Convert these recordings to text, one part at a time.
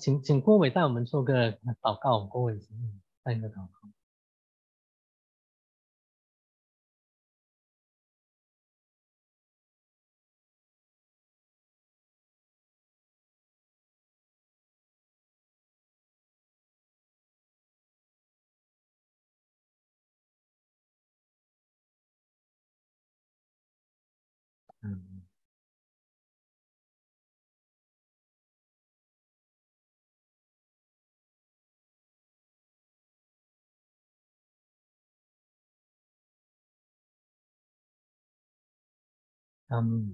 请请郭伟带我们做个祷告，郭伟请带个祷告。嗯，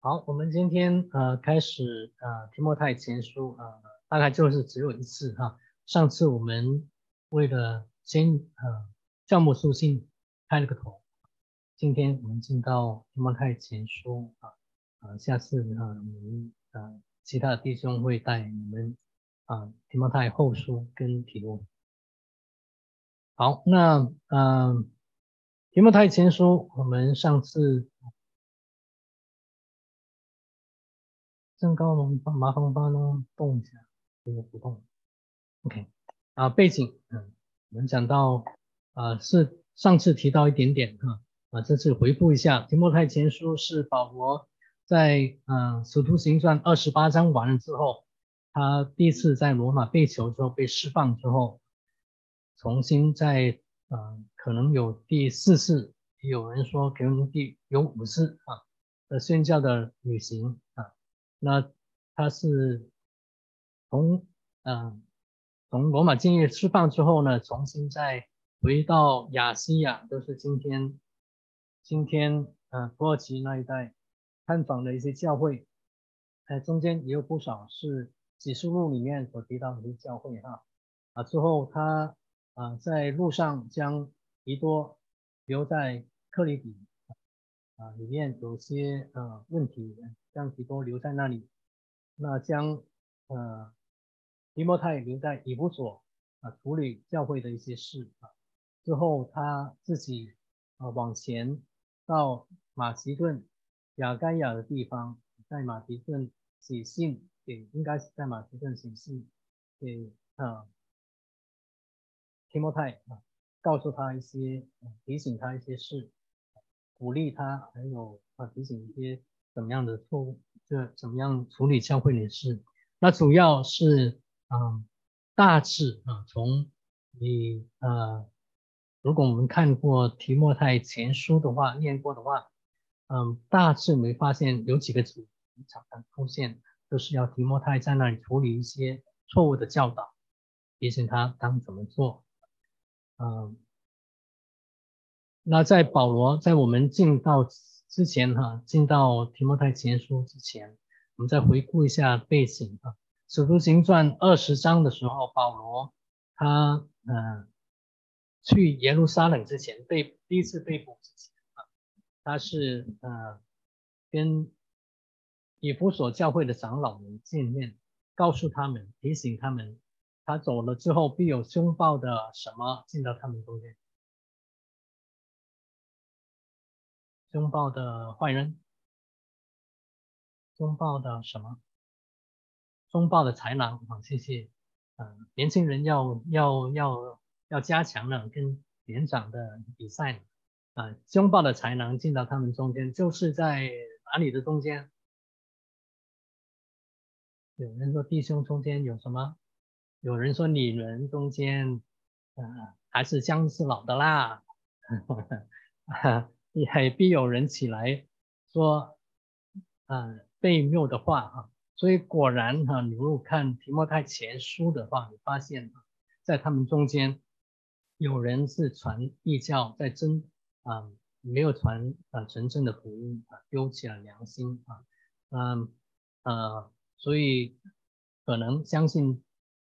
好，我们今天呃开始呃提摩太前书呃大概就是只有一次哈。上次我们为了先呃教母书信开了个头。今天我们进到提摩太前书啊，啊，下次啊，我们啊，其他的弟兄会带你们啊，提摩太后书跟提目。好，那嗯，提摩太前书，我们上次增高龙，帮麻烦帮呢动一下，这个不动。OK，啊，背景，嗯，我们讲到啊，是上次提到一点点哈。啊，这次回复一下，《提摩太前书》是保罗在嗯《使徒行传》二十八章完了之后，他第一次在罗马被囚之后被释放之后，重新在嗯可能有第四次，有人说可能第有五次啊的宣教的旅行啊，那他是从嗯从罗马监狱释放之后呢，重新再回到亚细亚，就是今天。今天，呃，土耳其那一带探访的一些教会，呃，中间也有不少是启示录里面所提到的一些教会哈，啊，之后他啊在路上将提多留在克里比，啊，里面有些呃问题，将提多留在那里，那将呃提摩太留在以弗所啊处理教会的一些事啊，之后他自己啊往前。到马其顿雅盖亚的地方，在马其顿写信给，应该是在马其顿写信给啊提摩太啊，告诉他一些，提醒他一些事，鼓励他，还有啊提醒一些怎么样的错误，这怎么样处理教会的事。那主要是啊大致啊从你呃。如果我们看过提莫太前书的话，念过的话，嗯，大致没发现有几个主题常常出现，就是要提莫太在那里处理一些错误的教导，提醒他当怎么做。嗯，那在保罗在我们进到之前哈，进到提莫太前书之前，我们再回顾一下背景啊，《使徒行传》二十章的时候，保罗他嗯。去耶路撒冷之前，被第一次被捕之前啊，他是呃跟以弗所教会的长老们见面，告诉他们，提醒他们，他走了之后必有凶暴的什么进到他们中间，凶暴的坏人，凶暴的什么，凶暴的豺狼啊，谢谢，嗯，年轻人要要要。要加强了跟连长的比赛啊，凶暴的才能进到他们中间，就是在哪里的中间？有人说弟兄中间有什么？有人说女人中间，啊，还是姜是老的啦，也必有人起来说，啊，被谬的话啊，所以果然哈，你如果看提摩太前书的话，你发现在他们中间。有人是传异教，在真啊没有传啊纯正的福音啊，丢弃了良心啊，嗯呃，所以可能相信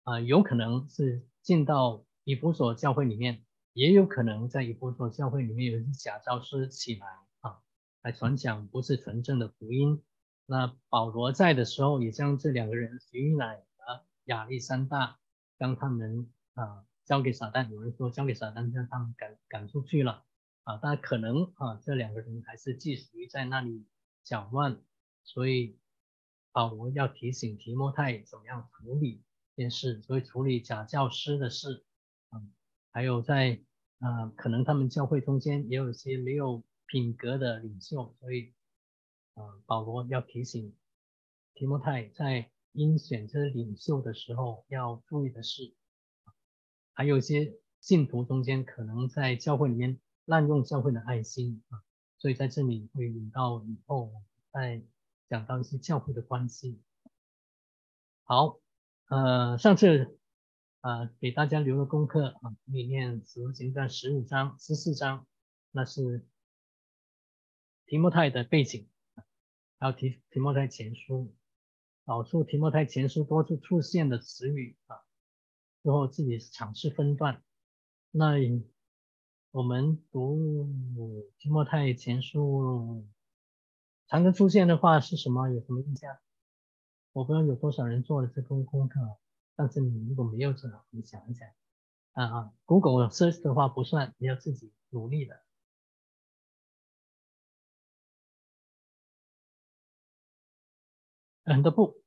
啊，有可能是进到以弗所教会里面，也有可能在以弗所教会里面有一些假教师起来啊，来传讲不是纯正的福音。那保罗在的时候，也将这两个人徐乃和亚历山大将他们啊。交给撒旦，有人说交给撒旦，将他们赶赶出去了啊！但可能啊，这两个人还是继续在那里搅乱，所以保罗要提醒提摩太怎么样处理件事，所以处理假教师的事，嗯，还有在啊，可能他们教会中间也有一些没有品格的领袖，所以啊，保罗要提醒提摩太在因选择领袖的时候要注意的是，还有一些信徒中间可能在教会里面滥用教会的爱心啊，所以在这里会引到以后再讲到一些教会的关系。好，呃，上次。啊，给大家留了功课啊，里面《使徒行传》十五章、十四章，那是提摩太的背景，还有提提摩太前书，导出提摩太前书多处出现的词语啊，之后自己尝试分段。那我们读提摩太前书，常常出现的话是什么？有什么印象？我不知道有多少人做了这功功课。但是你如果没有做，你想一想，啊啊，Google search 的话不算，你要自己努力的。很多不，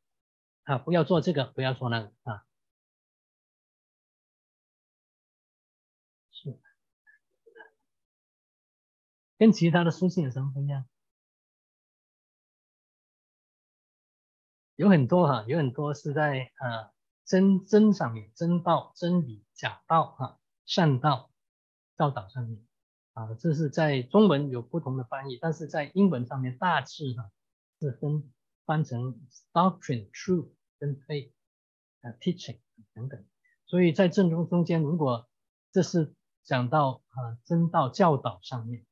啊，不要做这个，不要做那个啊。是，跟其他的书信有什么不一样？有很多哈，有很多是在啊。真真上面，真道、真理、假道，哈，善道、教导上面，啊，这是在中文有不同的翻译，但是在英文上面大致哈是分翻成 doctrine、true 跟 faith，啊，teaching 等等。所以在正中中间，如果这是讲到啊真道教导上面，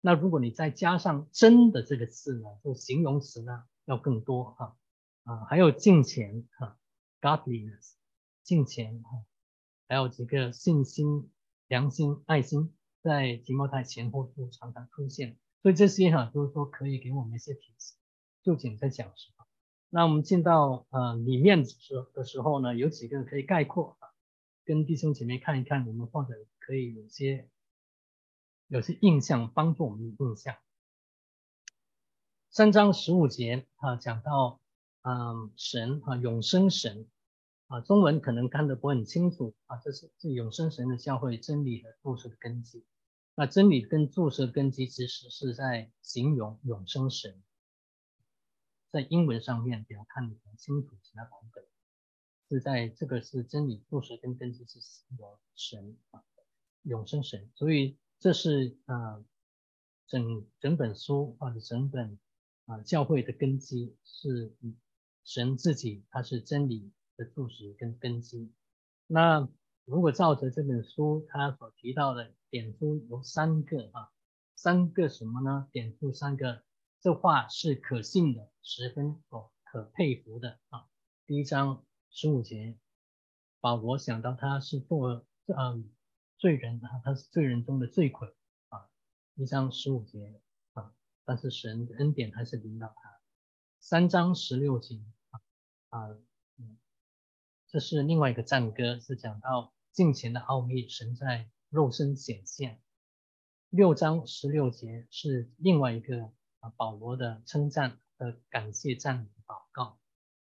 那如果你再加上真的这个字呢，就形容词呢要更多哈，啊，还有敬虔哈。Godliness，敬虔哈，还有几个信心、良心、爱心，在提摩太前后都常常出现，所以这些哈都是说可以给我们一些提示。就仅在讲什么？那我们进到呃里面时的时候呢，有几个可以概括啊，跟弟兄姐妹看一看，我们或者可以有些有些印象，帮助我们印象。三章十五节啊，讲到。嗯，神啊，永生神啊，中文可能看得不很清楚啊。这是是永生神的教会真理的注释的根基。那真理跟注释根基其实是在形容永生神，在英文上面比较看得很清楚，其他版本是在这个是真理注释跟根基是形容神啊，永生神。所以这是啊，整整本书或者整本啊教会的根基是。神自己，他是真理的注释跟根基。那如果照着这本书他所提到的点出有三个啊，三个什么呢？点出三个，这话是可信的，十分哦可佩服的啊。第一章十五节，保罗想到他是做嗯罪人啊，他是罪人中的罪魁啊。一章十五节啊，但是神的恩典还是领导他。三章十六节。啊，嗯，这是另外一个赞歌，是讲到敬虔的奥秘，神在肉身显现。六章十六节是另外一个啊保罗的称赞和感谢赞美祷告。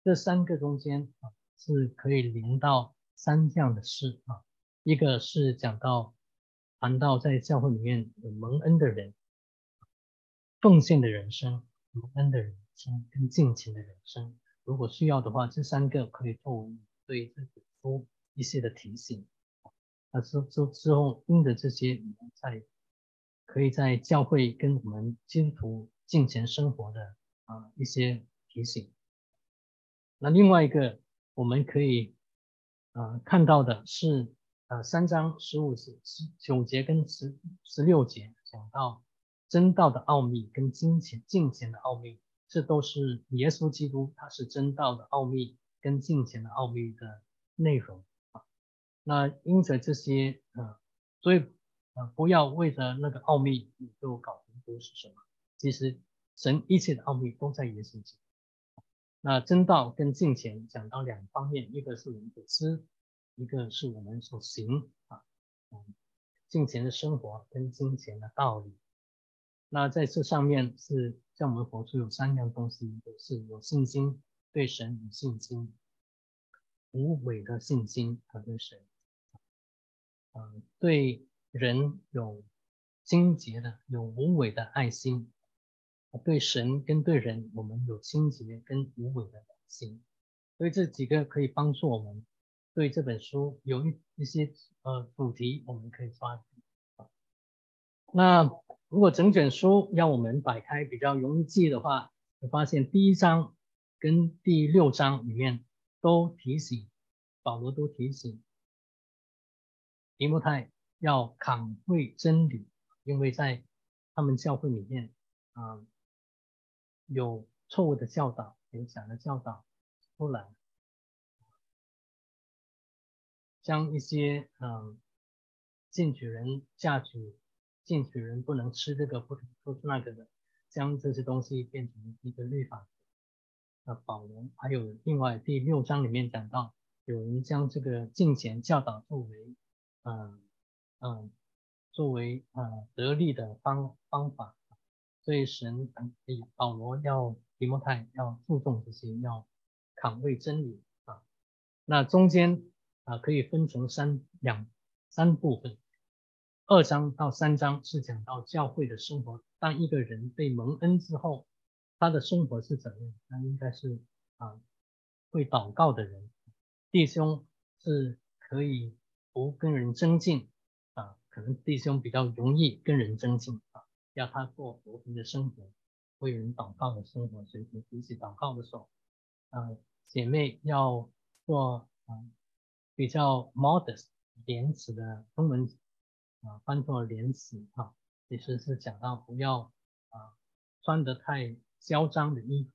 这三个中间啊是可以连到三样的事啊，一个是讲到谈到在教会里面有蒙恩的人，奉献的人生，蒙恩的人生跟敬虔的人生。如果需要的话，这三个可以作为对这本书一些的提醒。那之之之后，因着这些，你们在可以在教会跟我们基督徒敬虔生活的啊一些提醒。那另外一个我们可以啊看到的是，呃三章十五节、十九节跟十十六节讲到真道的奥秘跟金钱敬虔的奥秘。这都是耶稣基督，他是真道的奥秘跟敬虔的奥秘的内容啊。那因着这些啊，所以啊，不要为着那个奥秘你就搞糊涂是什么？其实神一切的奥秘都在耶稣基督。那真道跟敬虔讲到两方面，一个是我们所知，一个是我们所行啊。嗯，敬虔的生活跟金钱的道理。那在这上面是。像我们活出有三样东西，是有信心、对神有信心，无伪的信心和对神，嗯，对人有清洁的、有无伪的爱心，对神跟对人，我们有清洁跟无伪的心，所以这几个可以帮助我们对这本书有一一些呃主题，我们可以抓。那如果整卷书要我们摆开比较容易记的话，会发现第一章跟第六章里面都提醒保罗都提醒提摩太要扛会真理，因为在他们教会里面啊有错误的教导，有假的教导出来，将一些嗯进取人嫁娶。进取人不能吃这个，不能吃那个的，将这些东西变成一个律法。那保罗还有另外第六章里面讲到，有人将这个敬虔教导作为，嗯嗯，作为呃得力的方方法。所以神保罗要提摩太要注重这些，要捍卫真理啊。那中间啊可以分成三两三部分。二章到三章是讲到教会的生活。当一个人被蒙恩之后，他的生活是怎样？那应该是啊，会祷告的人。弟兄是可以不跟人争竞啊，可能弟兄比较容易跟人争竞啊，要他过和平的生活，为人祷告的生活，随时彼此祷告的时候，啊，姐妹要做啊比较 modest 廉耻的中文。啊，翻作廉耻啊，其实是讲到不要啊穿得太嚣张的衣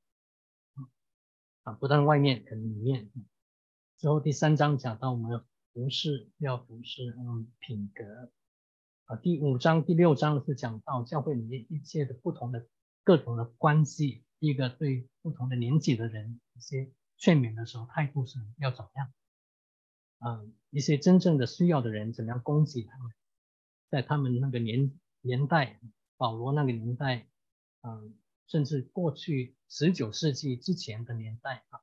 服啊，不但外面，可能里面。之后第三章讲到我们服饰要服饰嗯品格啊，第五章第六章是讲到教会里面一切的不同的各种的关系，一个对不同的年纪的人一些劝勉的时候态度是要怎么样啊，一些真正的需要的人怎么样供给他们。在他们那个年年代，保罗那个年代，嗯，甚至过去十九世纪之前的年代啊，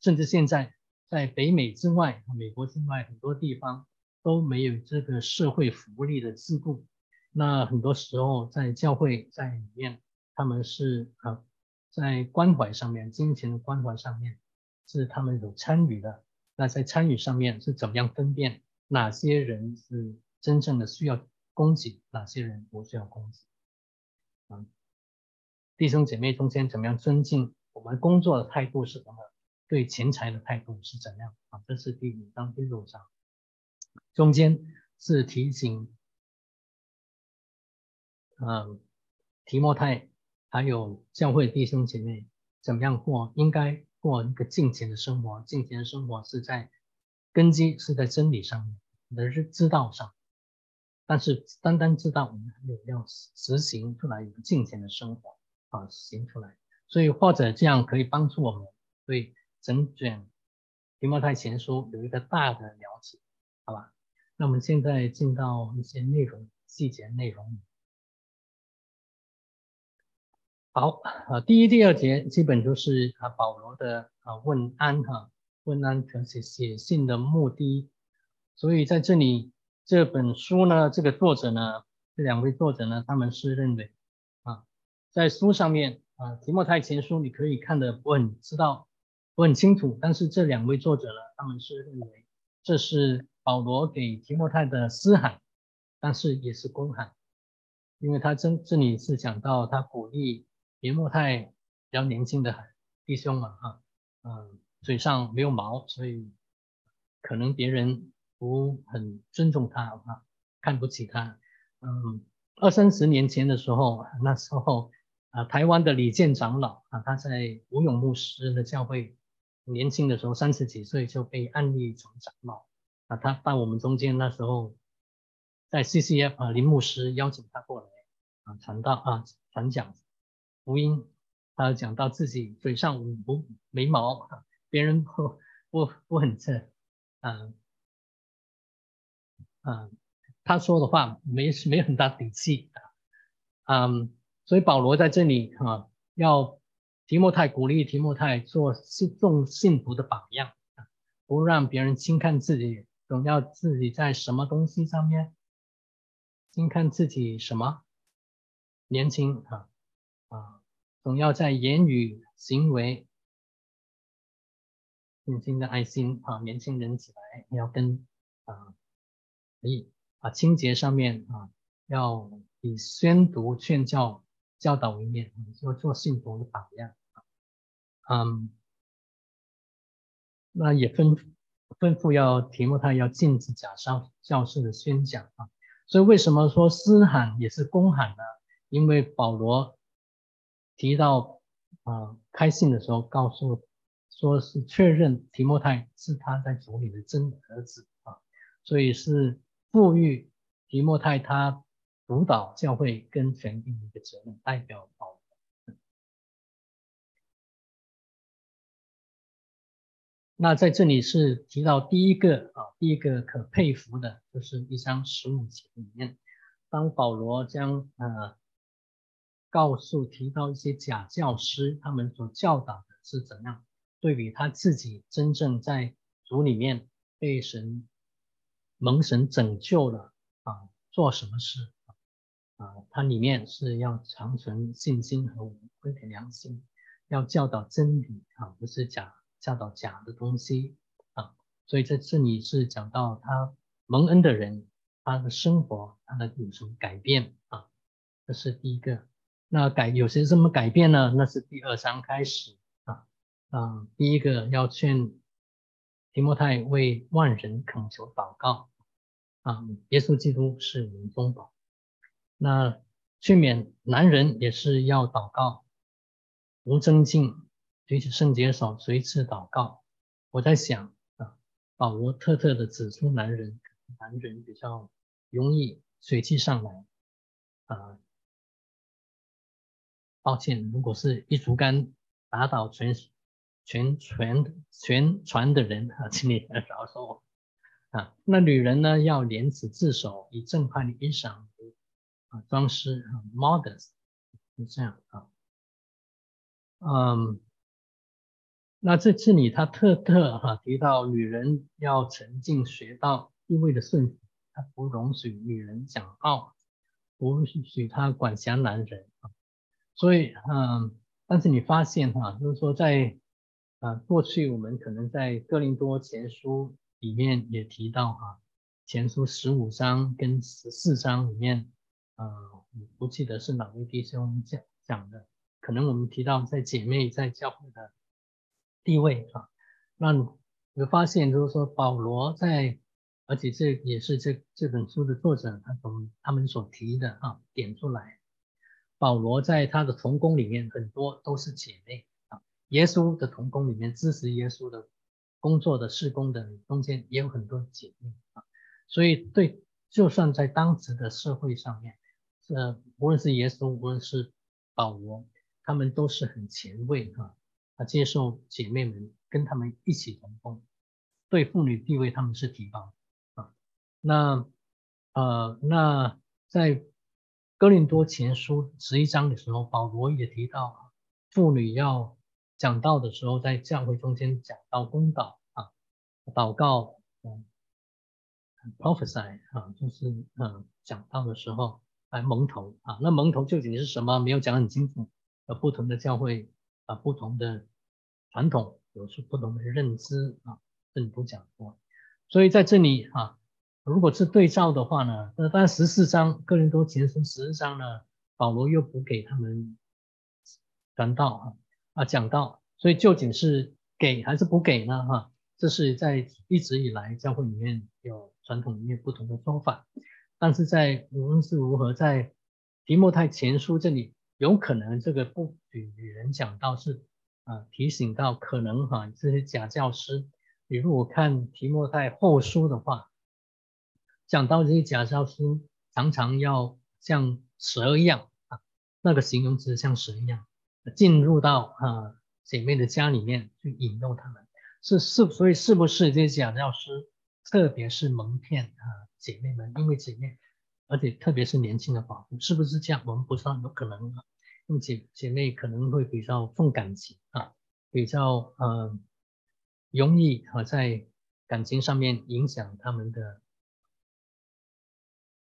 甚至现在在北美之外、美国之外很多地方都没有这个社会福利的制度。那很多时候在教会在里面，他们是啊，在关怀上面、金钱的关怀上面是他们有参与的。那在参与上面是怎么样分辨哪些人是真正的需要？供给哪些人不需要供给？啊，弟兄姐妹中间怎么样尊敬？我们工作的态度是什么？对钱财的态度是怎样？啊，这是第五章第六章，中间是提醒，嗯，提摩太还有教会弟兄姐妹怎么样过，应该过一个敬虔的生活。敬虔的生活是在根基是在真理上面，的日之道上。但是单单知道，我们还有要实行出来一个敬虔的生活啊，行出来。所以或者这样可以帮助我们对整卷提摩太前书有一个大的了解，好吧？那我们现在进到一些内容细节内容。好啊，第一、第二节基本就是啊保罗的啊问安哈，问安就是写信的目的，所以在这里。这本书呢，这个作者呢，这两位作者呢，他们是认为啊，在书上面啊，提莫太前书你可以看得不很知道，不很清楚，但是这两位作者呢，他们是认为这是保罗给提莫太的私函，但是也是公函，因为他真这里是讲到他鼓励提莫太比较年轻的弟兄嘛，啊，嗯，嘴上没有毛，所以可能别人。不很尊重他啊，看不起他。嗯，二三十年前的时候，那时候啊，台湾的李健长老啊，他在吴永牧师的教会，年轻的时候三十几岁就被安立成长老啊。他到我们中间那时候，在 CCF 啊，林牧师邀请他过来啊，传道啊，传讲福音。他讲到自己嘴上无无眉毛，别人不不不很正啊。嗯，他说的话没没很大底气啊，嗯，所以保罗在这里啊，要提莫泰鼓励提莫泰做信众信徒的榜样啊，不让别人轻看自己，总要自己在什么东西上面轻看自己什么年轻啊啊，总要在言语行为。年轻的爱心啊，年轻人起来要跟啊，可以啊清洁上面啊，要以宣读、劝教、教导为念，要做信徒的榜样嗯，那也吩吩咐要提莫泰要禁止假教教士的宣讲啊。所以为什么说私喊也是公喊呢？因为保罗提到啊开信的时候告诉。说是确认提莫泰是他在主里的真儿子啊，所以是赋予提莫泰他主导教会跟权柄的一个责任，代表保罗。那在这里是提到第一个啊，第一个可佩服的，就是一章十五节里面，当保罗将呃告诉提到一些假教师他们所教导的是怎样。对比他自己真正在主里面被神蒙神拯救了啊，做什么事啊？它里面是要长存信心和无愧的良心，要教导真理啊，不是假教导假的东西啊。所以在这里是讲到他蒙恩的人，他的生活他的有什么改变啊？这是第一个。那改有些什么改变呢？那是第二章开始。啊，第一个要劝提摩太为万人恳求祷告啊，耶稣基督是我们中保。那劝勉男人也是要祷告，无增进，举起圣洁手，随时祷告。我在想啊，保罗特特的指出男人，男人比较容易水气上来啊。抱歉，如果是一竹竿打倒全。全全全船的人啊，请你 饶恕我啊。那女人呢，要廉耻自守，以正派的衣裳啊装饰啊，modest 是这样啊。嗯，那这次里他特特哈提到女人要沉静学道，意味的顺服，他不容许女人讲傲，不允许她管辖男人啊。所以嗯，但是你发现哈，就是说在啊，过去我们可能在哥林多前书里面也提到哈，前书十五章跟十四章里面，呃，不记得是哪位弟兄讲讲的，可能我们提到在姐妹在教会的地位啊，那有发现就是说保罗在，而且这也是这这本书的作者他从他们所提的啊点出来，保罗在他的同工里面很多都是姐妹啊。耶稣的同工里面支持耶稣的工作的施工的中间也有很多姐妹啊，所以对，就算在当时的社会上面，呃，无论是耶稣，无论是保罗，他们都是很前卫哈，啊，接受姐妹们跟他们一起同工，对妇女地位他们是提高啊。那呃，那在哥林多前书十一章的时候，保罗也提到妇女要。讲道的时候，在教会中间讲到公道啊，祷告，嗯，prophesy 啊，就是嗯，讲道的时候来蒙头啊，那蒙头究竟是什么？没有讲很清楚。呃，不同的教会啊，不同的传统，有出不同的认知啊，这里都讲过。所以在这里啊，如果是对照的话呢，那当然十四章个人都前书十四章呢，保罗又补给他们传道啊。啊，讲到，所以究竟是给还是不给呢？哈，这是在一直以来教会里面有传统里面不同的说法。但是在无论是如何，在提莫泰前书这里，有可能这个不许女人讲到是啊，提醒到可能哈这些假教师。你如果看提莫泰后书的话，讲到这些假教师常常要像蛇一样啊，那个形容词像蛇一样。进入到啊姐妹的家里面去引诱他们，是是，所以是不是这些假教师，特别是蒙骗啊姐妹们，因为姐妹，而且特别是年轻的寡妇，是不是这样？我们不知道，有可能啊，因为姐姐妹可能会比较重感情啊，比较呃容易啊在感情上面影响他们的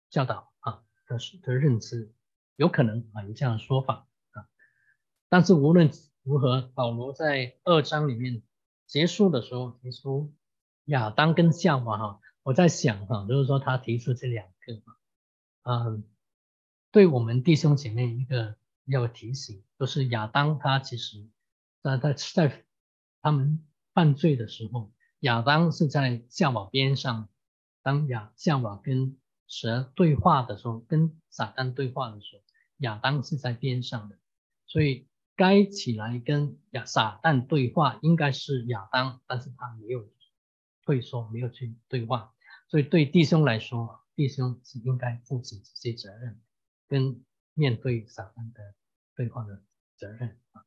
教导啊的的认知，有可能啊有这样的说法。但是无论如何，保罗在二章里面结束的时候提出亚当跟夏娃哈，我在想哈，就是说他提出这两个嗯，对我们弟兄姐妹一个要提醒，就是亚当他其实在在在他们犯罪的时候，亚当是在夏娃边上，当亚夏娃跟蛇对话的时候，跟撒旦对话的时候，亚当是在边上的，所以该起来跟亚撒旦对话应该是亚当，但是他没有退缩，没有去对话，所以对弟兄来说。弟兄是应该负起这些责任，跟面对撒旦的对话的责任啊。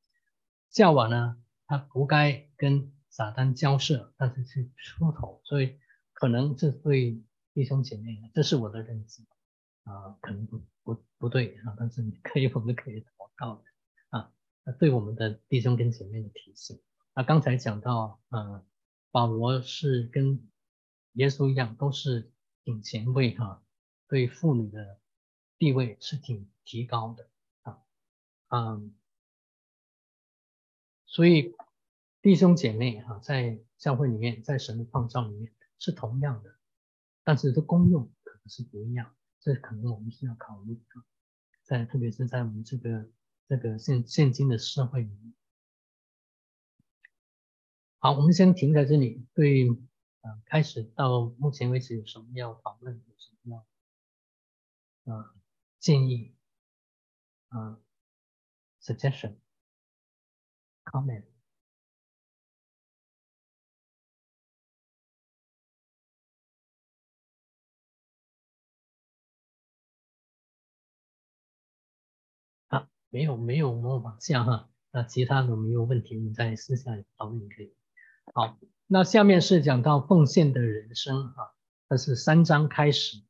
夏娃呢，他不该跟撒旦交涉，但是去出头，所以可能这对弟兄姐妹，这是我的认知啊，可能不不不对啊，但是你可以我们可以祷告的啊，对我们的弟兄跟姐妹的提醒。那刚才讲到，呃，保罗是跟耶稣一样，都是。挺前卫哈，对妇女的地位是挺提高的啊，嗯，所以弟兄姐妹哈，在教会里面，在神的创造里面是同样的，但是这功用可能是不一样，这可能我们是要考虑的，在特别是在我们这个这个现现今的社会里面。好，我们先停在这里，对。呃，开始到目前为止有什么要讨论？有什么要呃建议？呃，suggestion，comment？没有没有模仿下哈，那其他的没有问题，我们再私下讨论可以。好。那下面是讲到奉献的人生啊，它是三章开始，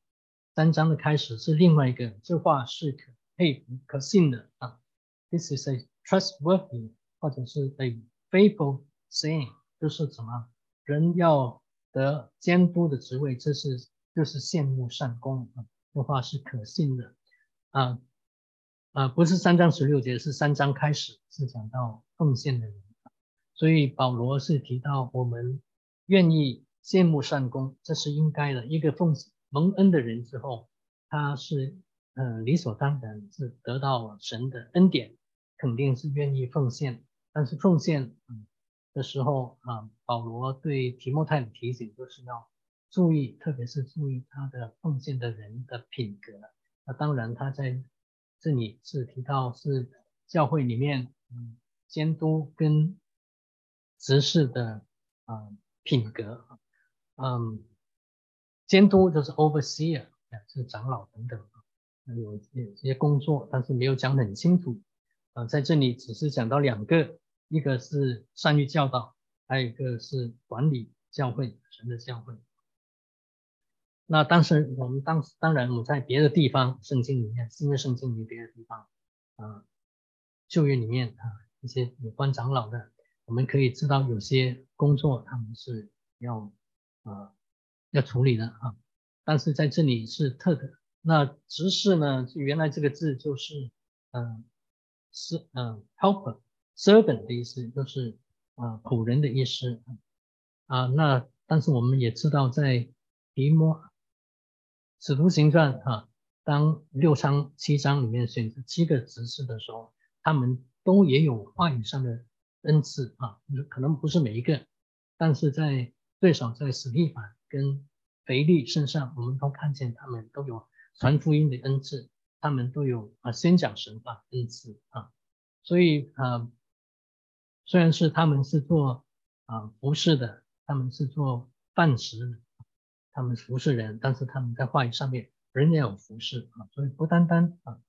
三章的开始是另外一个，这话是可佩服、可信的啊。This is a trustworthy，或者是 a faithful saying，就是什么人要得监督的职位，这是就是羡慕善功啊。这话是可信的啊啊，不是三章十六节，是三章开始是讲到奉献的人。所以保罗是提到，我们愿意羡慕善功，这是应该的。一个奉蒙恩的人之后，他是呃理所当然是得到神的恩典，肯定是愿意奉献。但是奉献的时候啊，保罗对提莫泰的提醒就是要注意，特别是注意他的奉献的人的品格。那当然他在这里是提到是教会里面嗯监督跟。执事的啊品格，嗯，监督就是 overseer，是长老等等，有有些工作，但是没有讲很清楚，啊，在这里只是讲到两个，一个是善于教导，还有一个是管理教会，神的教会。那当时我们当当然我们在别的地方圣经里面，新约圣经里别的地方，啊，旧约里面啊一些有关长老的。我们可以知道有些工作他们是要啊要处理的啊，但是在这里是特的。那执事呢，原来这个字就是嗯是嗯 helper servant 的意思，就是啊仆人的意思啊。那但是我们也知道，在提摩使徒行传哈，当六章七章里面选择七个执事的时候，他们都也有话语上的。恩赐啊，可能不是每一个，但是在最少在史蒂凡跟腓力身上，我们都看见他们都有传福音的恩赐，他们都有啊宣讲神话恩赐啊，所以啊，虽然是他们是做啊服饰的，他们是做饭食的，他们服侍人，但是他们在话语上面仍然有服侍啊，所以不单单啊，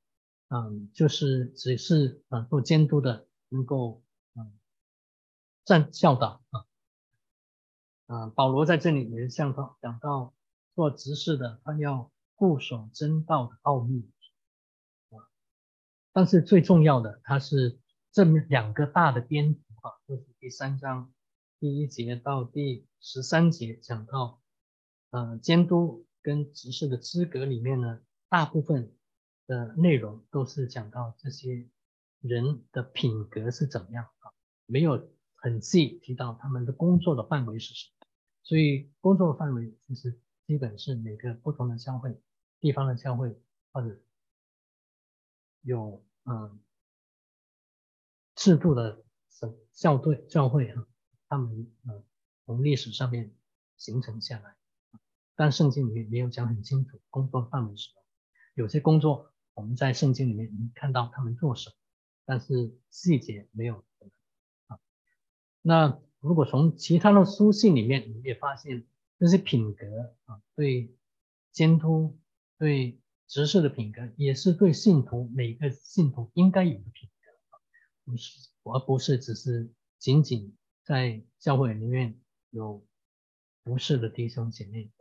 嗯，就是只是啊做监督的能够嗯。在教导啊，啊，保罗在这里也是讲到讲到做执事的，他要固守真道的奥秘啊，但是最重要的，它是这两个大的篇幅啊，就是第三章第一节到第十三节讲到，呃，监督跟执事的资格里面呢，大部分的内容都是讲到这些人的品格是怎么样啊，没有很细提到他们的工作的范围是什么，所以工作范围其实基本是每个不同的教会、地方的教会或者。有嗯制度的省教队教会啊，他们呃从历史上面形成下来，但圣经里面没有讲很清楚工作范围是什么。有些工作我们在圣经里面能看到他们做什么，但是细节没有啊。那如果从其他的书信里面，你也发现这些品格啊，对监督对。执事的品格也是对信徒每个信徒应该有的品格，不是而不是只是仅仅在教会里面有服侍的弟兄姐妹。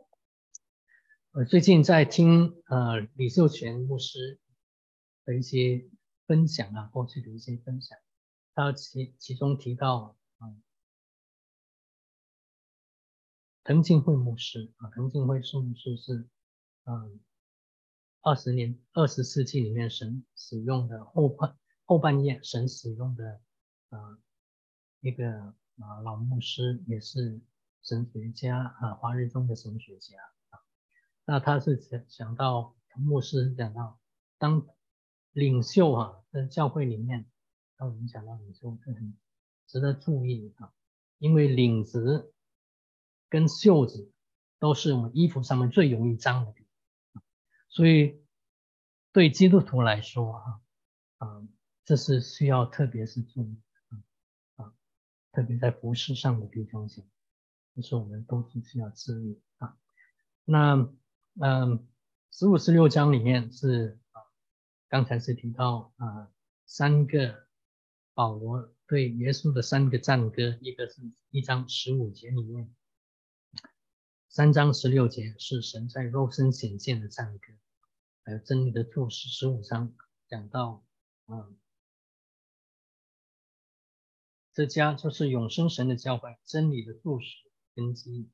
呃，最近在听呃李秀全牧师的一些分享啊，过去的一些分享，他其其中提到啊，滕敬慧牧师啊，滕敬慧牧师是嗯。二十年、二十世纪里面，神使用的后半后半叶，神使用的啊一个啊老牧师，也是神学家啊，华人中的神学家。那他是想想到牧师讲到，当领袖啊在教会里面，当我们讲到领袖是很值得注意啊，因为领子跟袖子都是我们衣服上面最容易脏的地方。所以，对基督徒来说，啊，啊，这是需要特别是注意，啊，啊，特别在服饰上的地方性，这是我们都是需要注意啊。那，嗯，十五、十六章里面是啊，刚才是提到啊，三个保罗对耶稣的三个赞歌，一个是一章十五节里面，三章十六节是神在肉身显现的赞歌。还有真理的注释十五章讲到，嗯，这家就是永生神的教会，真理的注释根基。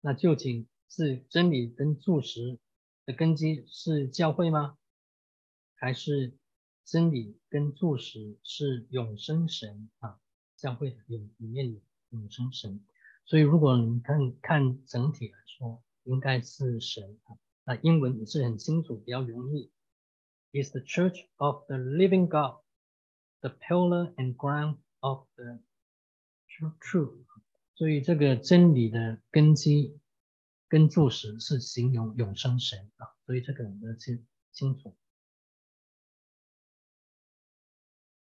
那究竟是真理跟注释的根基是教会吗？还是真理跟注释是永生神啊？教会里里面有永生神，所以如果你看看整体来说，应该是神啊。那英文也是很清楚，比较容易。Is the Church of the Living God the pillar and ground of the truth？所以这个真理的根基跟住时是形容永生神啊，所以这个你要清清楚。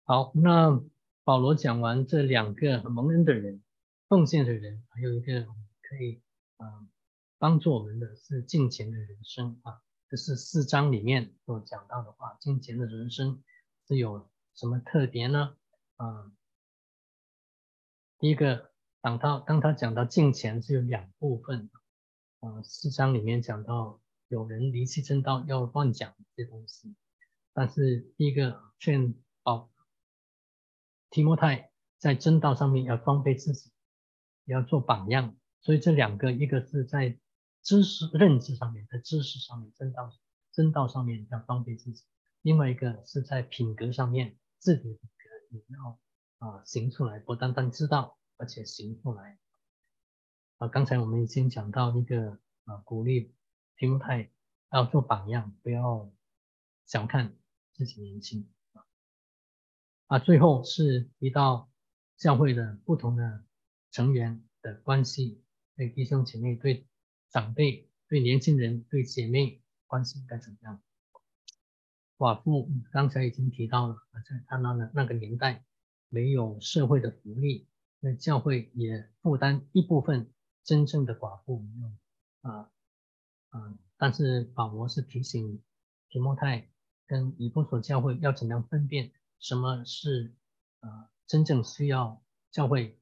好，那保罗讲完这两个蒙恩的人、奉献的人，还有一个可以啊。帮助我们的是金钱的人生啊，这是四章里面所讲到的话。金钱的人生是有什么特别呢？啊，第一个，当他当他讲到金钱是有两部分啊，四章里面讲到有人离弃正道要乱讲这些东西，但是第一个劝保提摩太在正道上面要装备自己，要做榜样，所以这两个一个是在。知识认知上面，在知识上面，正道正道上面要装备自己；另外一个是在品格上面，自己的品格也要啊行出来，不单单知道，而且行出来。啊，刚才我们已经讲到一个啊，鼓励提摩太要做榜样，不要小看自己年轻啊。最后是提到教会的不同的成员的关系，对弟兄姐妹对。长辈对年轻人对姐妹关系该怎么样？寡妇刚才已经提到了，在他那的那个年代没有社会的福利，那教会也负担一部分真正的寡妇没有啊啊！但是保罗是提醒提莫泰跟以弗所教会要怎样分辨什么是啊真正需要教会